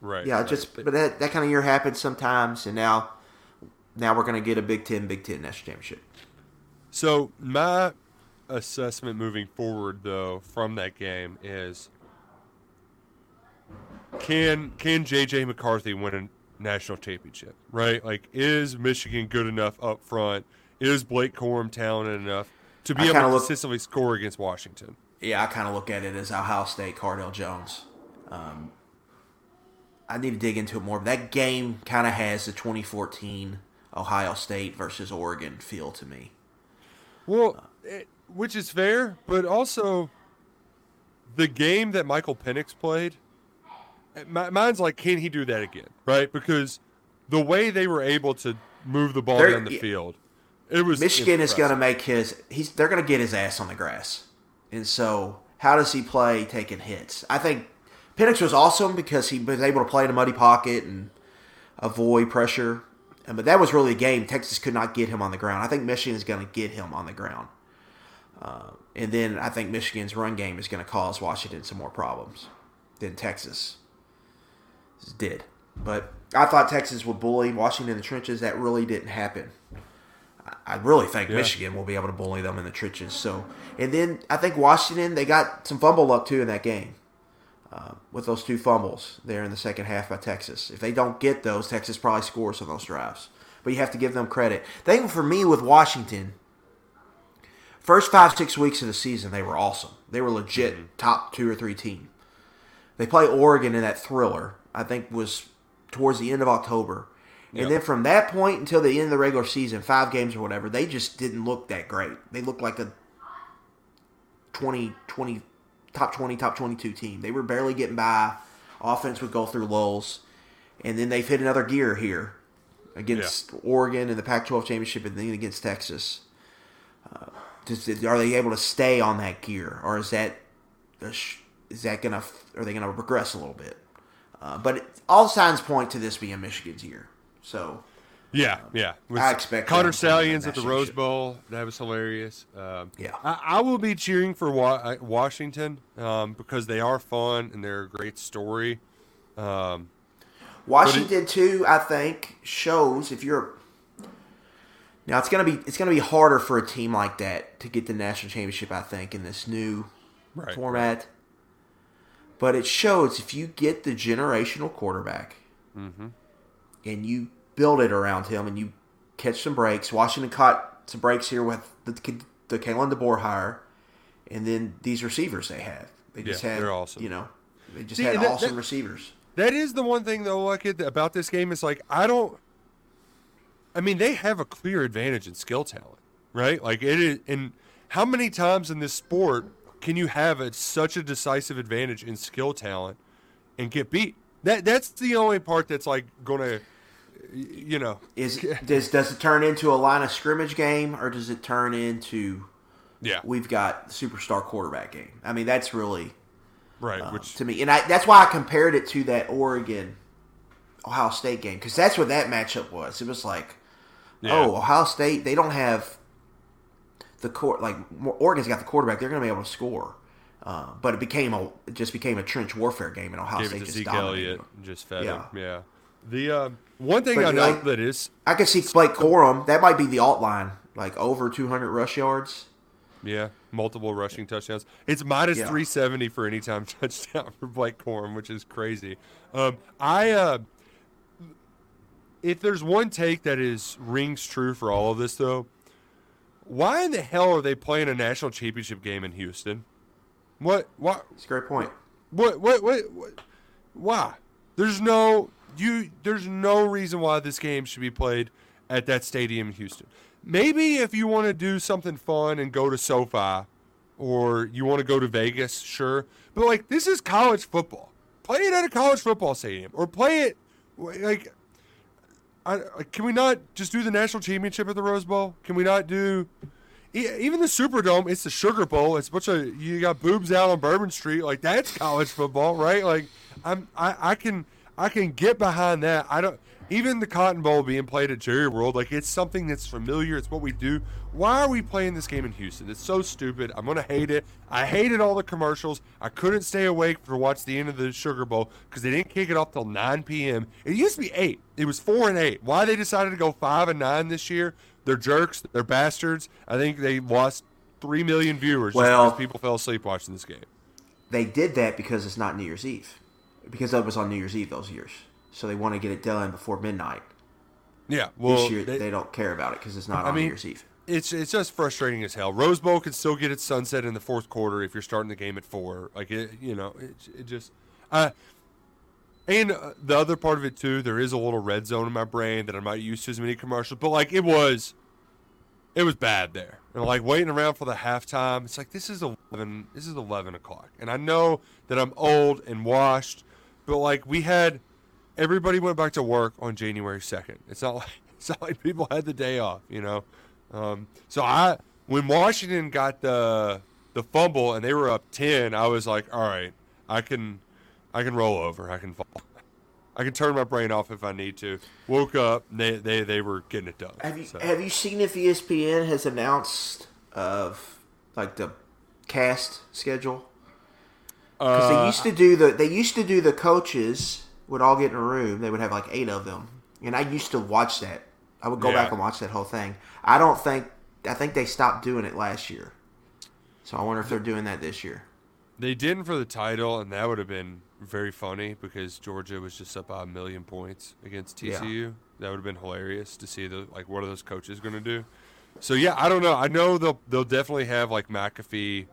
Right. Yeah, right. just but that, that kind of year happens sometimes, and now now we're gonna get a Big Ten Big Ten national championship. So my assessment moving forward, though, from that game is can can JJ McCarthy win a national championship? Right? Like, is Michigan good enough up front? Is Blake Corum talented enough to be I able to look- consistently score against Washington? Yeah, I kind of look at it as Ohio State, Cardale Jones. Um, I need to dig into it more, but that game kind of has the 2014 Ohio State versus Oregon feel to me. Well, it, which is fair, but also the game that Michael Penix played, eh, mine's like, can he do that again? Right? Because the way they were able to move the ball They're- down the yeah. field, it was Michigan is going to make his. He's they're going to get his ass on the grass, and so how does he play taking hits? I think Penix was awesome because he was able to play in a muddy pocket and avoid pressure. But that was really a game. Texas could not get him on the ground. I think Michigan is going to get him on the ground. Uh, and then I think Michigan's run game is going to cause Washington some more problems than Texas did. But I thought Texas would bully Washington in the trenches. That really didn't happen. I really think Yeah. Michigan will be able to bully them in the trenches. So, and then I think Washington they got some fumble luck too in that game uh, with those two fumbles there in the second half by Texas. If they don't get those, Texas probably scores on those drives. But you have to give them credit. Thing for me with Washington, first five six weeks of the season they were awesome. They were legit top two or three team. They play Oregon in that thriller. I think was towards the end of October. And Yep. then from that point until the end of the regular season, five games or whatever, they just didn't look that great. They looked like a 20, 20, top 20, top 22 team. They were barely getting by. Offense would go through lulls. And then they've hit another gear here against Oregon in the Pac 12 championship and then against Texas. Uh, just, are they able to stay on that gear? Or is that is that gonna are they gonna regress a little bit? Uh, but it, all signs point to this being Michigan's year. So Yeah, yeah. With I expect Connor Stalions at the Rose. Bowl. That was hilarious. Um, Yeah. I, I will be cheering for Wa- uh, Washington um, because they are fun and they're a great story. Um, Washington too, I think, shows if you're now it's gonna be it's gonna be harder for a team like that to get the national championship. I think in this new Right, format, but it shows if you get the generational quarterback Mm-hmm. and you build it around him and you catch some breaks. Washington caught some breaks here with the the Kalen DeBoer hire, and then these receivers they have. They just Yeah, had they're awesome. You know, they just See, had that- awesome that- receivers. That is the one thing though, like it about this game is like I don't. I mean, they have a clear advantage in skill talent, right? Like it is. And how many times in this sport can you have a, such a decisive advantage in skill talent and get beat? That that's the only part that's like gonna, y- you know, Is does does it turn into a line of scrimmage game or does it turn into yeah, we've got superstar quarterback game? I mean, that's really right. um, which to me, and I, that's why I compared it to that Oregon Ohio State game because that's what that matchup was. It was like, Yeah. oh, Ohio State they don't have the court like Oregon's got the quarterback; they're going to be able to score. Uh, but it became a it just became a trench warfare game, and Ohio gave State just Zeke dominated. Elliott, just fed Yeah. him. Yeah. The uh, one thing But, I know like- that is I can see Blake Corum. That might be the alt line, like over 200 rush yards. Yeah, multiple rushing touchdowns. It's minus Yeah. 370 for any time touchdown for Blake Corum, which is crazy. Um, I uh, if there's one take that is rings true for all of this though, why in the hell are they playing a national championship game in Houston? What? What? It's a great point. What? What? What? what why? There's no you. There's no reason why this game should be played at that stadium in Houston. Maybe if you want to do something fun and go to SoFi, or you want to go to Vegas, sure. But like this is college football. Play it at a college football stadium, or play it like. I, can we not just do the national championship at the Rose Bowl? Can we not do even the Superdome? It's the Sugar Bowl. It's a bunch of you got boobs out on Bourbon Street. Like that's college football, right? Like I'm I, I can I can get behind that. I don't even the Cotton Bowl being played at Jerry World. Like it's something that's familiar. It's what we do. Why are we playing this game in Houston? It's so stupid. I'm gonna hate it. I hated all the commercials. I couldn't stay awake to watch the end of the Sugar Bowl because they didn't kick it off till 9 p.m. It used to be eight. It was four and eight. Why they decided to go five and nine this year? They're jerks. They're bastards. I think they lost three million viewers just Well- because people fell asleep watching this game. They did that because it's not New Year's Eve, because that was on New Year's Eve those years. So they want to get it done before midnight. Yeah. Well, this year they- they, don't care about it because it's not I on mean, New Year's Eve. It's it's just frustrating as hell. Rose Bowl can still get its sunset in the fourth quarter if you're starting the game at four. Like it, you know, it, it just. Uh, and the other part of it too, there is a little red zone in my brain that I'm not used to as many commercials. But like it was, it was bad there. And like waiting around for the halftime, it's like this is eleven. This is eleven o'clock, and I know that I'm old and washed, but like we had, everybody went back to work on January second. It's not like it's not like people had the day off, you know. Um, so I, when Washington got the the fumble and they were up ten, I was like, all right, I can, I can roll over. I can fall. I can turn my brain off if I need to. Woke up, they they, they were getting it done. Have you So- have you seen if ESPN has announced of like the cast schedule? Because they uh, used to do the they used to do the coaches would all get in a room. They would have like eight of them, and I used to watch that. I would go Yeah. back and watch that whole thing. I don't think I think they stopped doing it last year, so I wonder if they're doing that this year. They didn't for the title, and that would have been very funny because Georgia was just up by a million points against Yeah. TCU. That would have been hilarious to see the like what are those coaches going to do. So yeah, I don't know. I know they'll they'll definitely have like McAfee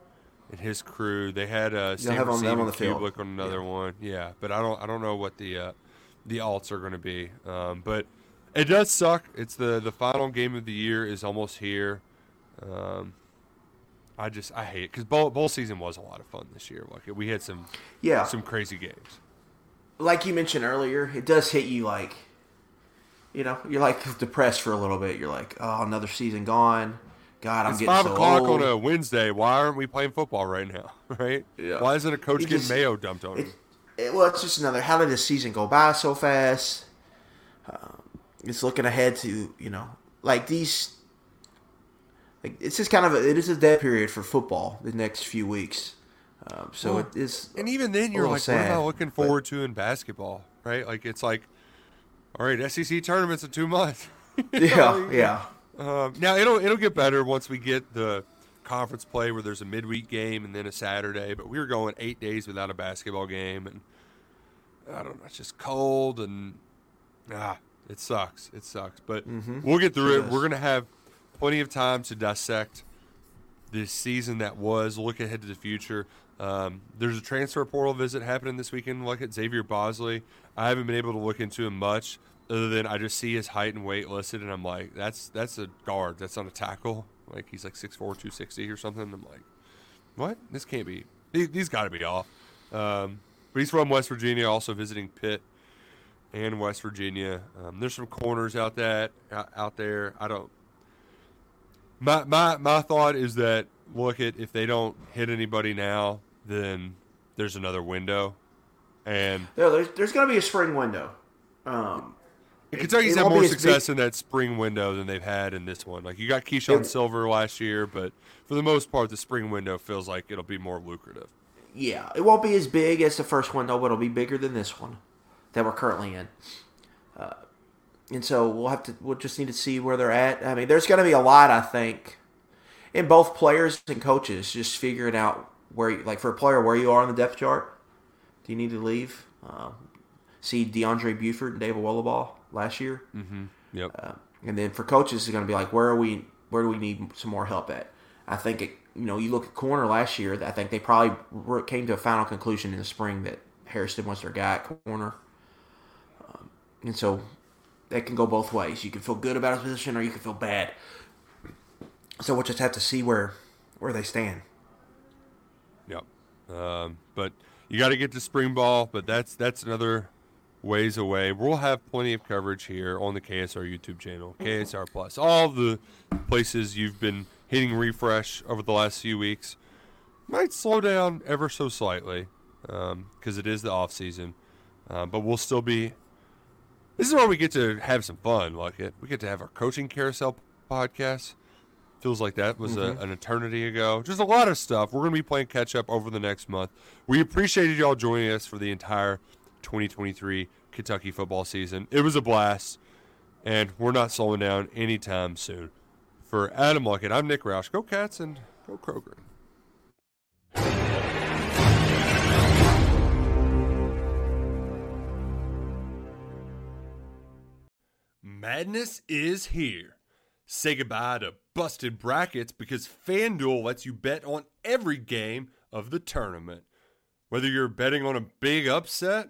and his crew. They had uh, Sam have 'em- them on the field. Kubrick on another one. Yeah, but I don't I don't know what the uh, the alts are going to be. Um, but it does suck. It's the the final game of the year is almost here. Um, I just I hate it because bowl, bowl season was a lot of fun this year. Like we had some Yeah. some crazy games. like you mentioned earlier, it does hit you like, you know, you're like depressed for a little bit. You're like, oh, another season gone. God, I'm It's getting five so o'clock old. on a Wednesday. Why aren't we playing football right now? Right? Yeah. Why isn't a coach It getting just- mayo dumped on him? It, it, well, it's just another. How did the season go by so fast? Um, it's looking ahead to you know, like these. Like it's just kind of a, it is a dead period for football the next few weeks. Um, so Well, it is. And even then, you're like, what am I sad, looking but- forward to in basketball? Right? Like it's like, all right, SEC tournaments in two months. Yeah, yeah. Um, now it'll it'll get better once we get the conference play where there's a midweek game and then a Saturday. But we were going eight days without a basketball game, and I don't know, it's just cold and ah, it sucks. It sucks. But we'll get through Sure it. We're gonna have plenty of time to dissect this season that was. Look ahead to the future. Um, there's a transfer portal visit happening this weekend. Look at Xavier Bosley. I haven't been able to look into him much, other than I just see his height and weight listed, and I'm like, that's that's a guard. That's not a tackle. Like he's like 6'4", 260 or something. I'm like, what? This can't be. These, these got to be off. Um, but he's from West Virginia, also visiting Pitt and West Virginia. Um, there's some corners out that out out there. I don't. My my my thought is that look at if they don't hit anybody now, then there's another window, and No, there's there's going to be a spring window. Um, Kentucky's it had more success big- in that spring window than they've had in this one. Like you got Keeshawn It- Silver last year, but for the most part, the spring window feels like it'll be more lucrative. yeah, it won't be as big as the first window, but it'll be bigger than this one that we're currently in. Uh, and so we'll have to we'll just need to see where they're at. I mean, there's going to be a lot, I think. in both players and coaches just figuring out where, you, like for a player, where you are on the depth chart. Do you need to leave? Uh, see DeAndre Buford and David Wollaball last year. Mm-hmm. Yep. Uh, and then for coaches, it's going to be like, where are we? Where do we need some more help at? I think it, you know, you look at corner last year. I think they probably came to a final conclusion in the spring that Harrison was their guy at corner, um, and so that can go both ways. You can feel good about his position, or you can feel bad. So we'll just have to see where where they stand. Yep. Um, but you got to get to spring ball, but that's that's another ways away. We'll have plenty of coverage here on the KSR YouTube channel, KSR Plus, all the places you've been hitting refresh over the last few weeks. Might slow down ever so slightly because um, it is the off season, uh, but we'll still be. This is where we get to have some fun. Like it, we get to have our coaching carousel podcast. Feels like that was Mhm. a, an eternity ago. Just a lot of stuff. We're going to be playing catch up over the next month. We appreciated y'all joining us for the entire 2023 Kentucky football season. It was a blast, and we're not slowing down anytime soon. For Adam Luckett, I'm Nick Roush. Go Cats and go Kroger. Madness is here. Say goodbye to busted brackets because FanDuel lets you bet on every game of the tournament. Whether you're betting on a big upset